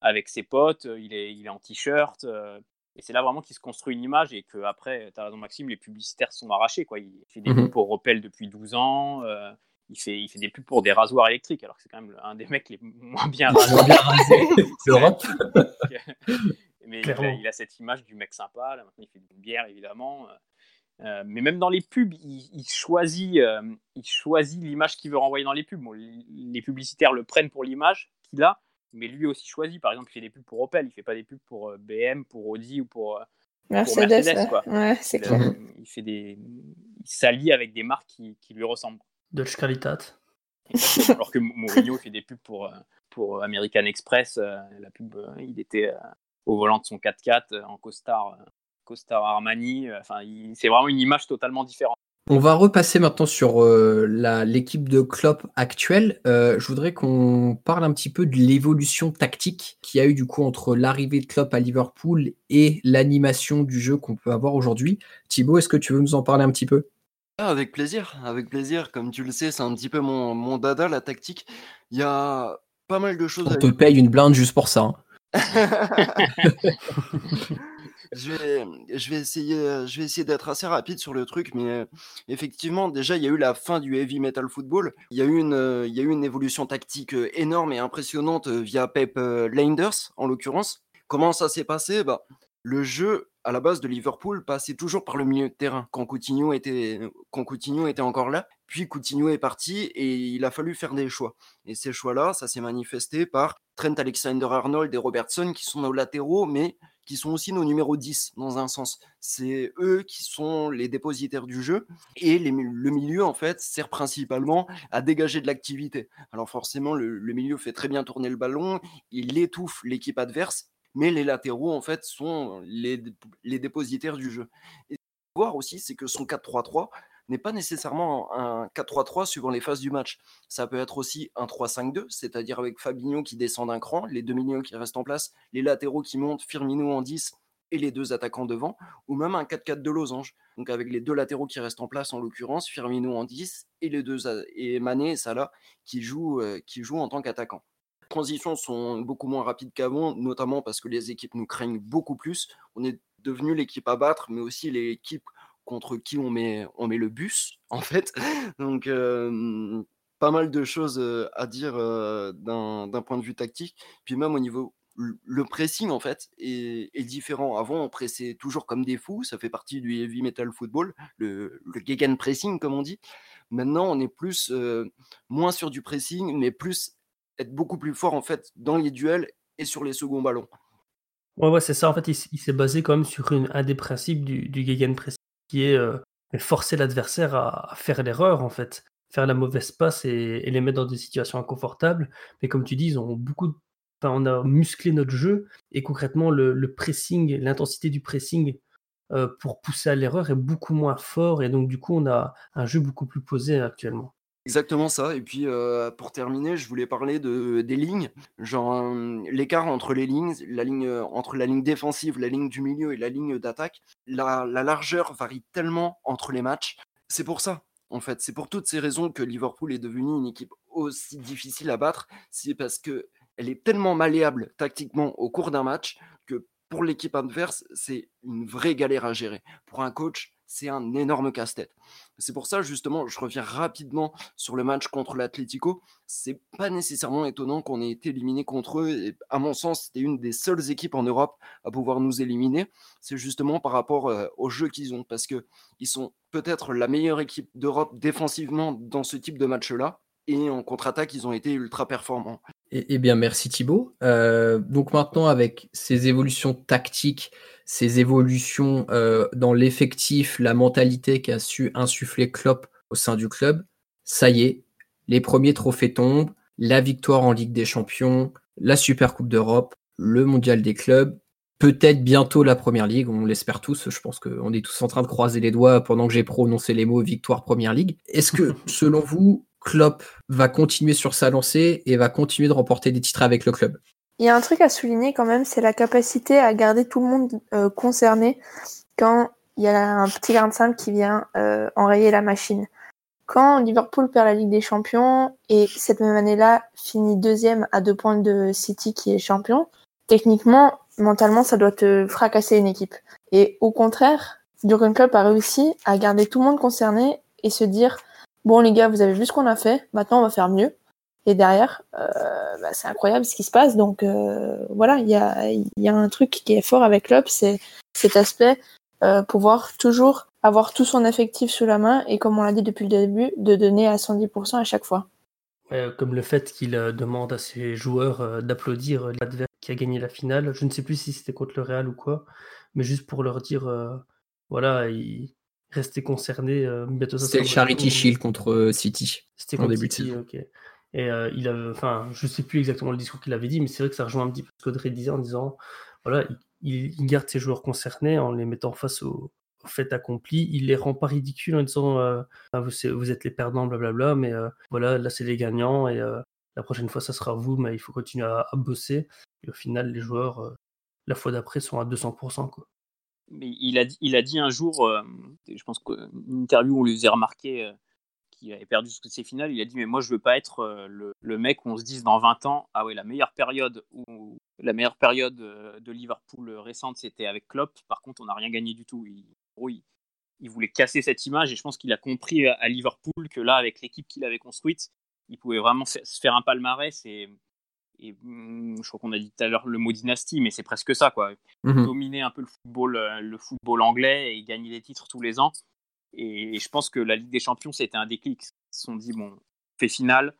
avec ses potes. Il est, il est en t-shirt. et c'est là vraiment qu'il se construit une image et qu'après, tu as raison Maxime, les publicitaires sont arrachés. Quoi. Il fait des mmh pubs pour Opel depuis 12 ans. il fait, il fait des pubs pour des rasoirs électriques, alors que c'est quand même un des mecs les moins bien, rasés d'Europe. Mais il a, cette image du mec sympa. Là, maintenant, il fait une bière, évidemment. Euh, mais même dans les pubs, il, choisit, euh, il choisit l'image qu'il veut renvoyer dans les pubs. les publicitaires le prennent pour l'image qu'il a, mais lui aussi choisit. Par exemple, il fait des pubs pour Opel, il fait pas des pubs pour euh, BM, pour Audi ou pour Mercedes. il fait des, il s'allie avec des marques qui, qui lui ressemblent. Dodge Qualitat. Alors que Mourinho fait des pubs pour pour American Express. la pub, il était au volant de son 4x4 en costard Star Armani. Euh, enfin, c'est vraiment une image totalement différente. On va repasser maintenant sur euh, l'équipe de Klopp actuelle. Euh, je voudrais qu'on parle un petit peu de l'évolution tactique qu'il y a eu du coup entre l'arrivée de Klopp à Liverpool et l'animation du jeu qu'on peut avoir aujourd'hui. Thibaut, est-ce que tu veux nous en parler un petit peu? Ah, Avec plaisir, avec plaisir. Comme tu le sais, c'est un petit peu mon, mon, dada, la tactique. Il y a pas mal de choses. On te paye une blinde juste pour ça. Hein. je vais, je vais essayer, d'être assez rapide sur le truc, mais effectivement, déjà, il y a eu la fin du heavy metal football. Il y a eu une, il y a eu une évolution tactique énorme et impressionnante via Pep Linders, en l'occurrence. Comment ça s'est passé? Bah, Le jeu, à la base de Liverpool, passait toujours par le milieu de terrain quand Coutinho était, quand Coutinho était encore là. Puis Coutinho est parti et il a fallu faire des choix. Et ces choix-là, ça s'est manifesté par Trent Alexander-Arnold et Robertson qui sont nos latéraux, mais qui sont aussi nos numéros 10 dans un sens. C'est eux qui sont les dépositaires du jeu et le milieu en fait sert principalement à dégager de l'activité. Alors forcément le, milieu fait très bien tourner le ballon, il étouffe l'équipe adverse, mais les latéraux en fait sont les, les dépositaires du jeu. Et voir aussi c'est que son 4-3-3 n'est pas nécessairement un 4-3-3 suivant les phases du match. Ça peut être aussi un 3-5-2, c'est-à-dire avec Fabinho qui descend d'un cran, les deux milieux qui restent en place, les latéraux qui montent, Firmino en 10 et les deux attaquants devant, ou même un 4-4 de losange. Donc avec les deux latéraux qui restent en place en l'occurrence, Firmino en 10 et les deux et Mané Salah qui jouent, euh, qui en tant qu'attaquants. Les transitions sont beaucoup moins rapides qu'avant, notamment parce que les équipes nous craignent beaucoup plus. On est devenu l'équipe à battre, mais aussi l'équipe contre qui on met, on met le bus, en fait. Donc, euh, pas mal de choses euh, à dire d'un point de vue tactique. Puis même au niveau le pressing en fait est, différent. Avant, on pressait toujours comme des fous, ça fait partie du heavy metal football, le, le gegen pressing comme on dit. Maintenant, on est plus moins sur du pressing, mais plus être beaucoup plus fort en fait dans les duels et sur les seconds ballons. Ouais, ouais, c'est ça. En fait, il, s'est basé quand même sur un des principes du, du gegen pressing, qui est forcer l'adversaire à, faire l'erreur en fait, faire la mauvaise passe et, les mettre dans des situations inconfortables. Mais comme tu dis, ils ont beaucoup on a musclé notre jeu et concrètement le, pressing, l'intensité du pressing euh, pour pousser à l'erreur est beaucoup moins fort et donc du coup on a un jeu beaucoup plus posé actuellement. Exactement ça. Et puis pour terminer, je voulais parler de, des lignes, genre l'écart entre les lignes, la ligne entre la ligne défensive, la ligne du milieu et la ligne d'attaque. La, la largeur varie tellement entre les matchs. C'est pour ça en fait. C'est pour toutes ces raisons que Liverpool est devenu une équipe aussi difficile à battre. C'est parce que elle est tellement malléable tactiquement au cours d'un match que pour l'équipe adverse, c'est une vraie galère à gérer. Pour un coach, c'est un énorme casse-tête. C'est pour ça, justement, je reviens rapidement sur le match contre l'Atlético. C'est pas nécessairement étonnant qu'on ait été éliminé contre eux. Et à mon sens, c'était une des seules équipes en Europe à pouvoir nous éliminer. C'est justement par rapport euh, au jeu qu'ils ont, parce que ils sont peut-être la meilleure équipe d'Europe défensivement dans ce type de match-là. Et en contre-attaque, ils ont été ultra performants. Eh, bien, merci Thibaut. Euh, donc maintenant, avec ces évolutions tactiques, ces évolutions euh, dans l'effectif, la mentalité qu'a su insuffler Klopp au sein du club, ça y est, les premiers trophées tombent, la victoire en Ligue des Champions, la Super Coupe d'Europe, le Mondial des clubs, peut-être bientôt la Première Ligue, on l'espère tous. Je pense qu'on est tous en train de croiser les doigts pendant que j'ai prononcé les mots victoire Première Ligue. Est-ce que, selon vous, Klopp va continuer sur sa lancée et va continuer de remporter des titres avec le club? Il y a un truc à souligner quand même, c'est la capacité à garder tout le monde euh, concerné quand il y a un petit grain de sable qui vient euh, enrayer la machine. Quand Liverpool perd la Ligue des Champions et cette même année-là finit deuxième à deux points de City qui est champion, techniquement, mentalement, ça doit te fracasser une équipe. Et au contraire, Jurgen Klopp a réussi à garder tout le monde concerné et se dire bon les gars, vous avez vu ce qu'on a fait, maintenant on va faire mieux. Et derrière, euh, bah, c'est incroyable ce qui se passe. Donc euh, voilà, il y a, y a un truc qui est fort avec l'OP, c'est cet aspect euh, pouvoir toujours avoir tout son effectif sous la main et comme on l'a dit depuis le début, de donner à 110% à chaque fois. comme le fait qu'il demande à ses joueurs d'applaudir l'adversaire qui a gagné la finale. Je ne sais plus si c'était contre le Real ou quoi, mais juste pour leur dire, voilà, il, rester concerné. Euh, C'était le Charity Shield contre City. C'était contre début City, ok. Et euh, il avait, enfin, je sais plus exactement le discours qu'il avait dit, mais c'est vrai que ça rejoint un petit peu ce qu'Audrey disait en disant, voilà, il, garde ses joueurs concernés en les mettant face au, fait accompli. Il les rend pas ridicules en disant, ah, vous, êtes les perdants, blablabla, mais voilà, là c'est les gagnants et la prochaine fois ça sera vous, mais il faut continuer à, à bosser. Et au final, les joueurs, la fois d'après, sont à 200%. Quoi mais il a, il a dit un jour, euh, je pense qu'une interview où on lui a remarqué euh, qu'il avait perdu ses finales, il a dit Mais moi, je veux pas être euh, le, mec où on se dise dans 20 ans Ah ouais, la meilleure période, où, la meilleure période de Liverpool récente, c'était avec Klopp. Par contre, on n'a rien gagné du tout. Il, il, il, voulait casser cette image et je pense qu'il a compris à Liverpool que là, avec l'équipe qu'il avait construite, il pouvait vraiment se faire un palmarès et et mm, je crois qu'on a dit tout à l'heure le mot dynastie, mais c'est presque ça, quoi. Mhm. Dominer un peu le football, euh, le football anglais et gagner des titres tous les ans. Et, je pense que la Ligue des Champions, c'était un déclic. Ils se sont dit, bon, on fait finale,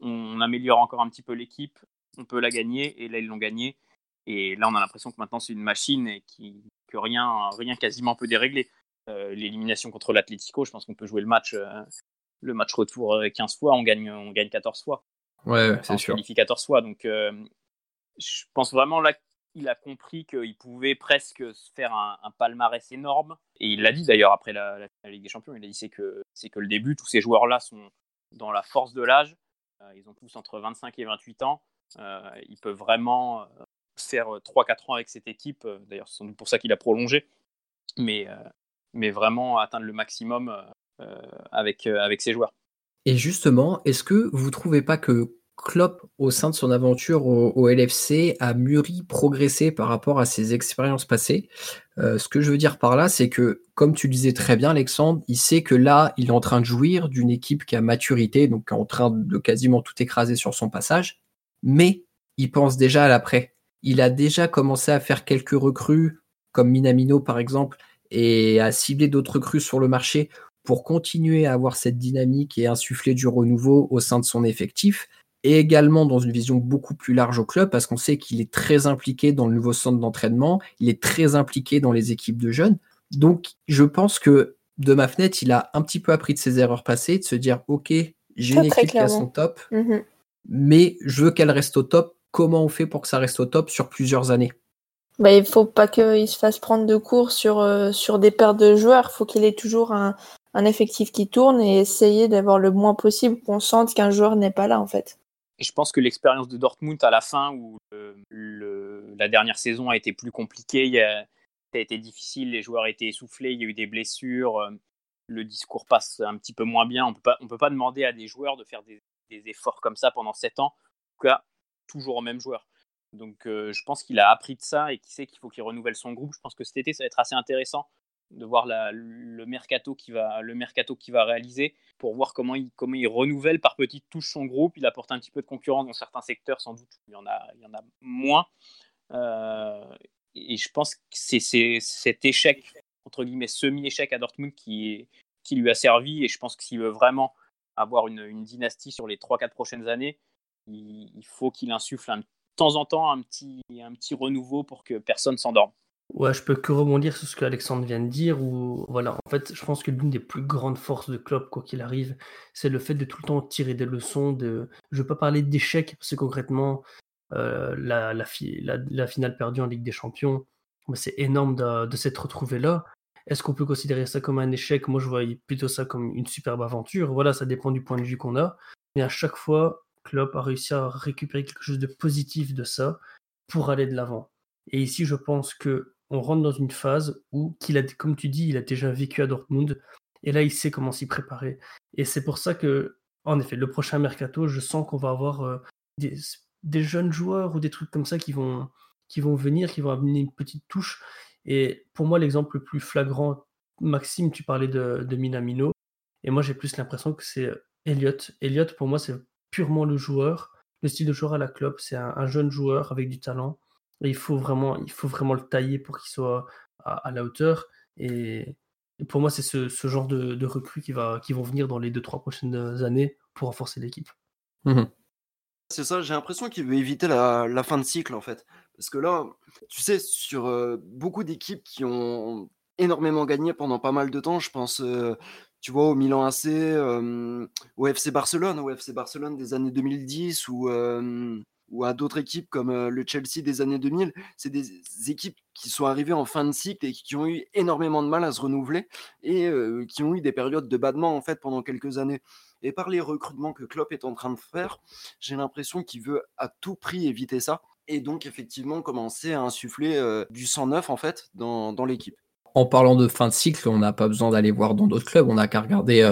on améliore encore un petit peu l'équipe, on peut la gagner, et là, ils l'ont gagné. Et là, on a l'impression que maintenant, c'est une machine et qui, que rien, rien quasiment peut dérégler. Euh, l'élimination contre l'Atlético, je pense qu'on peut jouer le match, euh, le match retour 15 fois, on gagne, on gagne 14 fois. Ouais, c'est sûr. Qualificateur soi. Donc, euh, je pense vraiment là qu'il a compris qu'il pouvait presque se faire un, palmarès énorme. Et il l'a dit d'ailleurs après la, Ligue des Champions. Il a dit c'est que c'est que le début. Tous ces joueurs-là sont dans la force de l'âge. Euh, ils ont tous entre 25 et 28 ans. Euh, ils peuvent vraiment faire 3-4 ans avec cette équipe. D'ailleurs, c'est pour ça qu'il a prolongé. Mais, mais vraiment atteindre le maximum avec, avec ses joueurs. Et justement, est-ce que vous trouvez pas que Klopp, au sein de son aventure au, LFC, a mûri, progressé par rapport à ses expériences passées. Euh, ce que je veux dire par là, c'est que, comme tu disais très bien, Alexandre, il sait que là, il est en train de jouir d'une équipe qui a maturité, donc en train de quasiment tout écraser sur son passage, mais il pense déjà à l'après. Il a déjà commencé à faire quelques recrues, comme Minamino par exemple, et à cibler d'autres recrues sur le marché pour continuer à avoir cette dynamique et insuffler du renouveau au sein de son effectif et également dans une vision beaucoup plus large au club parce qu'on sait qu'il est très impliqué dans le nouveau centre d'entraînement, il est très impliqué dans les équipes de jeunes. Donc je pense que de ma fenêtre, il a un petit peu appris de ses erreurs passées, de se dire ok, j'ai une équipe qui a son top, mhm. mais je veux qu'elle reste au top. Comment on fait pour que ça reste au top sur plusieurs années? Bah, il faut pas qu'il se fasse prendre de cours sur, euh, sur des paires de joueurs. Il faut qu'il ait toujours un, un effectif qui tourne et essayer d'avoir le moins possible qu'on sente qu'un joueur n'est pas là en fait. Je pense que l'expérience de Dortmund à la fin, où la dernière saison a été plus compliquée, a, ça a été difficile, les joueurs étaient essoufflés, il y a eu des blessures, euh, le discours passe un petit peu moins bien. On ne peut pas demander à des joueurs de faire des, efforts comme ça pendant 7 ans, en tout cas toujours au même joueur. Donc euh, je pense qu'il a appris de ça et qu'il sait qu'il faut qu'il renouvelle son groupe. Je pense que cet été, ça va être assez intéressant de voir le, mercato qui va, le mercato qui va réaliser pour voir comment il, comment il renouvelle par petites touches son groupe. Il apporte un petit peu de concurrence dans certains secteurs, sans doute, il y en a, il y en a moins. Euh, et je pense que c'est cet échec, entre guillemets, semi-échec à Dortmund qui, qui lui a servi. Et je pense que s'il veut vraiment avoir une, une dynastie sur les 3-4 prochaines années, il, faut qu'il insuffle de temps en temps un petit, un petit renouveau pour que personne s'endorme. Ouais, je peux que rebondir sur ce que Alexandre vient de dire. Ou voilà, en fait, je pense que l'une des plus grandes forces de Klopp, quoi qu'il arrive, c'est le fait de tout le temps tirer des leçons. De, je veux pas parler d'échec parce que concrètement, euh, la, finale perdue en Ligue des Champions, c'est énorme de, de s'être retrouvé là. Est-ce qu'on peut considérer ça comme un échec? Moi, je vois plutôt ça comme une superbe aventure. Voilà, ça dépend du point de vue qu'on a. Mais à chaque fois, Klopp a réussi à récupérer quelque chose de positif de ça pour aller de l'avant. Et ici, je pense que on rentre dans une phase où, qu'il a, comme tu dis, il a déjà vécu à Dortmund, et là, il sait comment s'y préparer. Et c'est pour ça que, en effet, le prochain mercato, je sens qu'on va avoir euh, des, jeunes joueurs ou des trucs comme ça qui vont, qui vont venir, qui vont amener une petite touche. Et pour moi, l'exemple le plus flagrant, Maxime, tu parlais de, Minamino, et moi, j'ai plus l'impression que c'est Elliott. Elliott, pour moi, c'est purement le joueur, le style de joueur à la club. C'est un jeune joueur avec du talent il faut vraiment, il faut vraiment le tailler pour qu'il soit à, la hauteur. Et, pour moi, c'est ce, genre de, recrues qui, va, qui vont venir dans les 2-3 prochaines années pour renforcer l'équipe. Mmh c'est ça, j'ai l'impression qu'il veut éviter la, fin de cycle en fait. Parce que là, tu sais, sur euh, beaucoup d'équipes qui ont énormément gagné pendant pas mal de temps, je pense, euh, tu vois, au Milan AC, euh, au FC Barcelone, au FC Barcelone des années 2010 ou ou à d'autres équipes comme le Chelsea des années 2000, c'est des équipes qui sont arrivées en fin de cycle et qui ont eu énormément de mal à se renouveler et qui ont eu des périodes de battement en fait pendant quelques années. Et par les recrutements que Klopp est en train de faire, j'ai l'impression qu'il veut à tout prix éviter ça et donc effectivement commencer à insuffler du sang neuf en fait dans, dans l'équipe. En parlant de fin de cycle, on n'a pas besoin d'aller voir dans d'autres clubs, on n'a qu'à regarder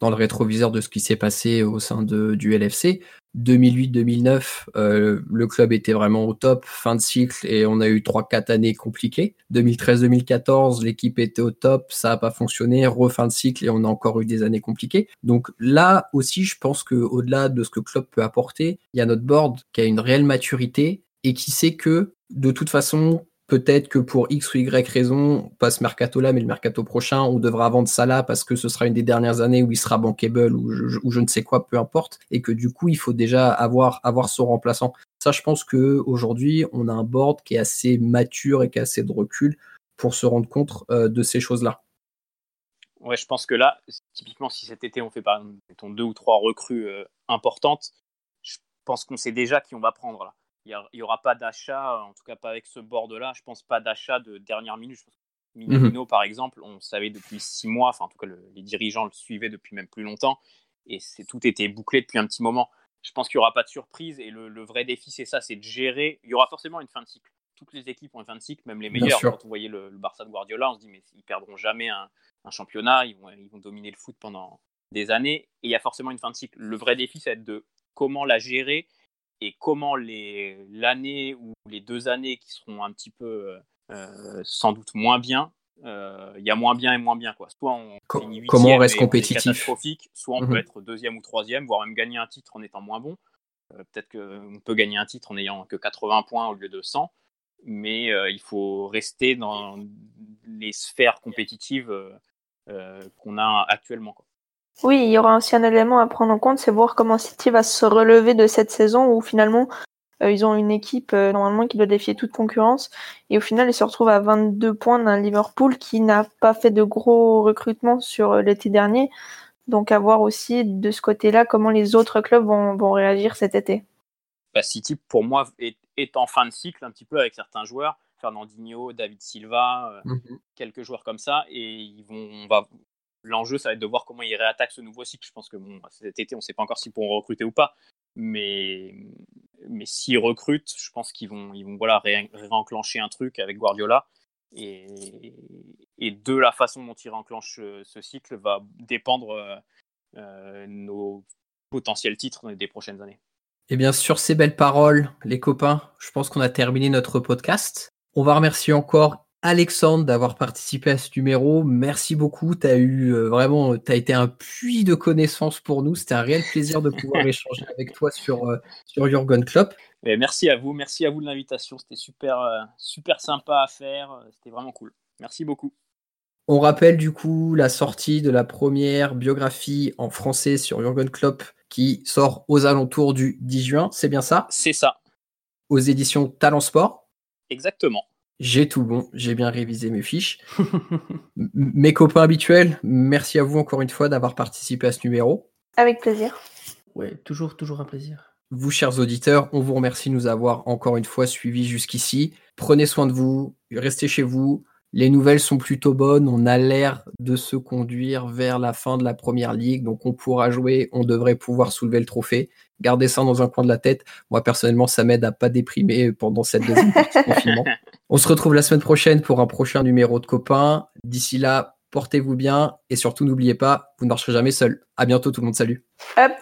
dans le rétroviseur de ce qui s'est passé au sein de, du LFC. 2008-2009, euh, le club était vraiment au top, fin de cycle, et on a eu 3-4 années compliquées. 2013-2014, l'équipe était au top, ça n'a pas fonctionné, refin de cycle, et on a encore eu des années compliquées. Donc là aussi, je pense que au-delà de ce que club peut apporter, il y a notre board qui a une réelle maturité et qui sait que de toute façon, Peut-être que pour X ou Y raison, pas ce mercato-là, mais le mercato prochain, on devra vendre ça là parce que ce sera une des dernières années où il sera bankable ou je, ne sais quoi, peu importe. Et que du coup, il faut déjà avoir, avoir son remplaçant. Ça, je pense que aujourd'hui, on a un board qui est assez mature et qui a assez de recul pour se rendre compte euh, de ces choses-là. Ouais, je pense que là, typiquement, si cet été on fait par exemple deux ou trois recrues euh, importantes, je pense qu'on sait déjà qui on va prendre là il n'y aura pas d'achat, en tout cas pas avec ce board-là. Je pense pas d'achat de dernière minute. Minamino, mhm. par exemple, on savait depuis six mois, enfin en tout cas les dirigeants le suivaient depuis même plus longtemps, et c'est tout était bouclé depuis un petit moment. je pense qu'il n'y aura pas de surprise. Et le, vrai défi, c'est ça, c'est de gérer. Il y aura forcément une fin de cycle. Toutes les équipes ont une fin de cycle, même les meilleures. Quand vous voyez le, Barça de Guardiola, on se dit, mais ils perdront jamais un, championnat, ils vont, ils vont dominer le foot pendant des années. Et il y a forcément une fin de cycle. Le vrai défi, c'est de comment la gérer et comment l'année ou les deux années qui seront un petit peu euh, sans doute moins bien, euh, il y a moins bien et moins bien. Quoi. Soit on comment on reste compétitif, soit on peut mhm. être deuxième ou troisième, voire même gagner un titre en étant moins bon. Euh, peut-être qu'on peut gagner un titre en ayant que 80 points au lieu de 100, mais il faut rester dans les sphères compétitives qu'on a actuellement. Quoi. Oui, il y aura aussi un élément à prendre en compte, c'est voir comment City va se relever de cette saison où finalement euh, ils ont une équipe euh, normalement qui doit défier toute concurrence et au final ils se retrouvent à 22 points d'un Liverpool qui n'a pas fait de gros recrutements sur euh, l'été dernier. Donc à voir aussi de ce côté-là comment les autres clubs vont, vont réagir cet été. Bah, City pour moi est, est, en fin de cycle un petit peu avec certains joueurs. Fernandinho, David Silva, mhm. quelques joueurs comme ça, et ils vont, on va, l'enjeu, ça va être de voir comment ils réattaquent ce nouveau cycle. Je pense que cet été, on ne sait pas encore s'ils pourront recruter ou pas. Mais, mais s'ils recrutent, je pense qu'ils vont, ils vont voilà, réenclencher un truc avec Guardiola. Et, de la façon dont ils réenclenchent ce cycle va dépendre euh, euh, nos potentiels titres des prochaines années. Eh bien, sur ces belles paroles, les copains, je pense qu'on a terminé notre podcast. On va remercier encore Alexandre d'avoir participé à ce numéro. Merci beaucoup. Tu as eu euh, vraiment, tu as été un puits de connaissances pour nous. C'était un réel plaisir de pouvoir échanger avec toi sur, euh, sur Jurgen Klopp. merci à vous. Merci à vous de l'invitation. C'était super, euh, super sympa à faire. C'était vraiment cool. Merci beaucoup. On rappelle du coup la sortie de la première biographie en français sur Jurgen Klopp qui sort aux alentours du 10 juin. C'est bien ça? C'est ça. Aux éditions Talent Sport? Exactement. J'ai tout bon, j'ai bien révisé mes fiches. mes copains habituels, merci à vous encore une fois d'avoir participé à ce numéro. Avec plaisir. Ouais, toujours, toujours un plaisir. Vous, chers auditeurs, on vous remercie de nous avoir encore une fois suivis jusqu'ici. Prenez soin de vous, restez chez vous. Les nouvelles sont plutôt bonnes. On a l'air de se conduire vers la fin de la première ligue. Donc, on pourra jouer. On devrait pouvoir soulever le trophée. Gardez ça dans un coin de la tête. Moi, personnellement, ça m'aide à pas déprimer pendant cette deuxième partie de confinement. On se retrouve la semaine prochaine pour un prochain numéro de copains. D'ici là, portez-vous bien et surtout n'oubliez pas, vous ne marcherez jamais seul. À bientôt tout le monde, salut. Up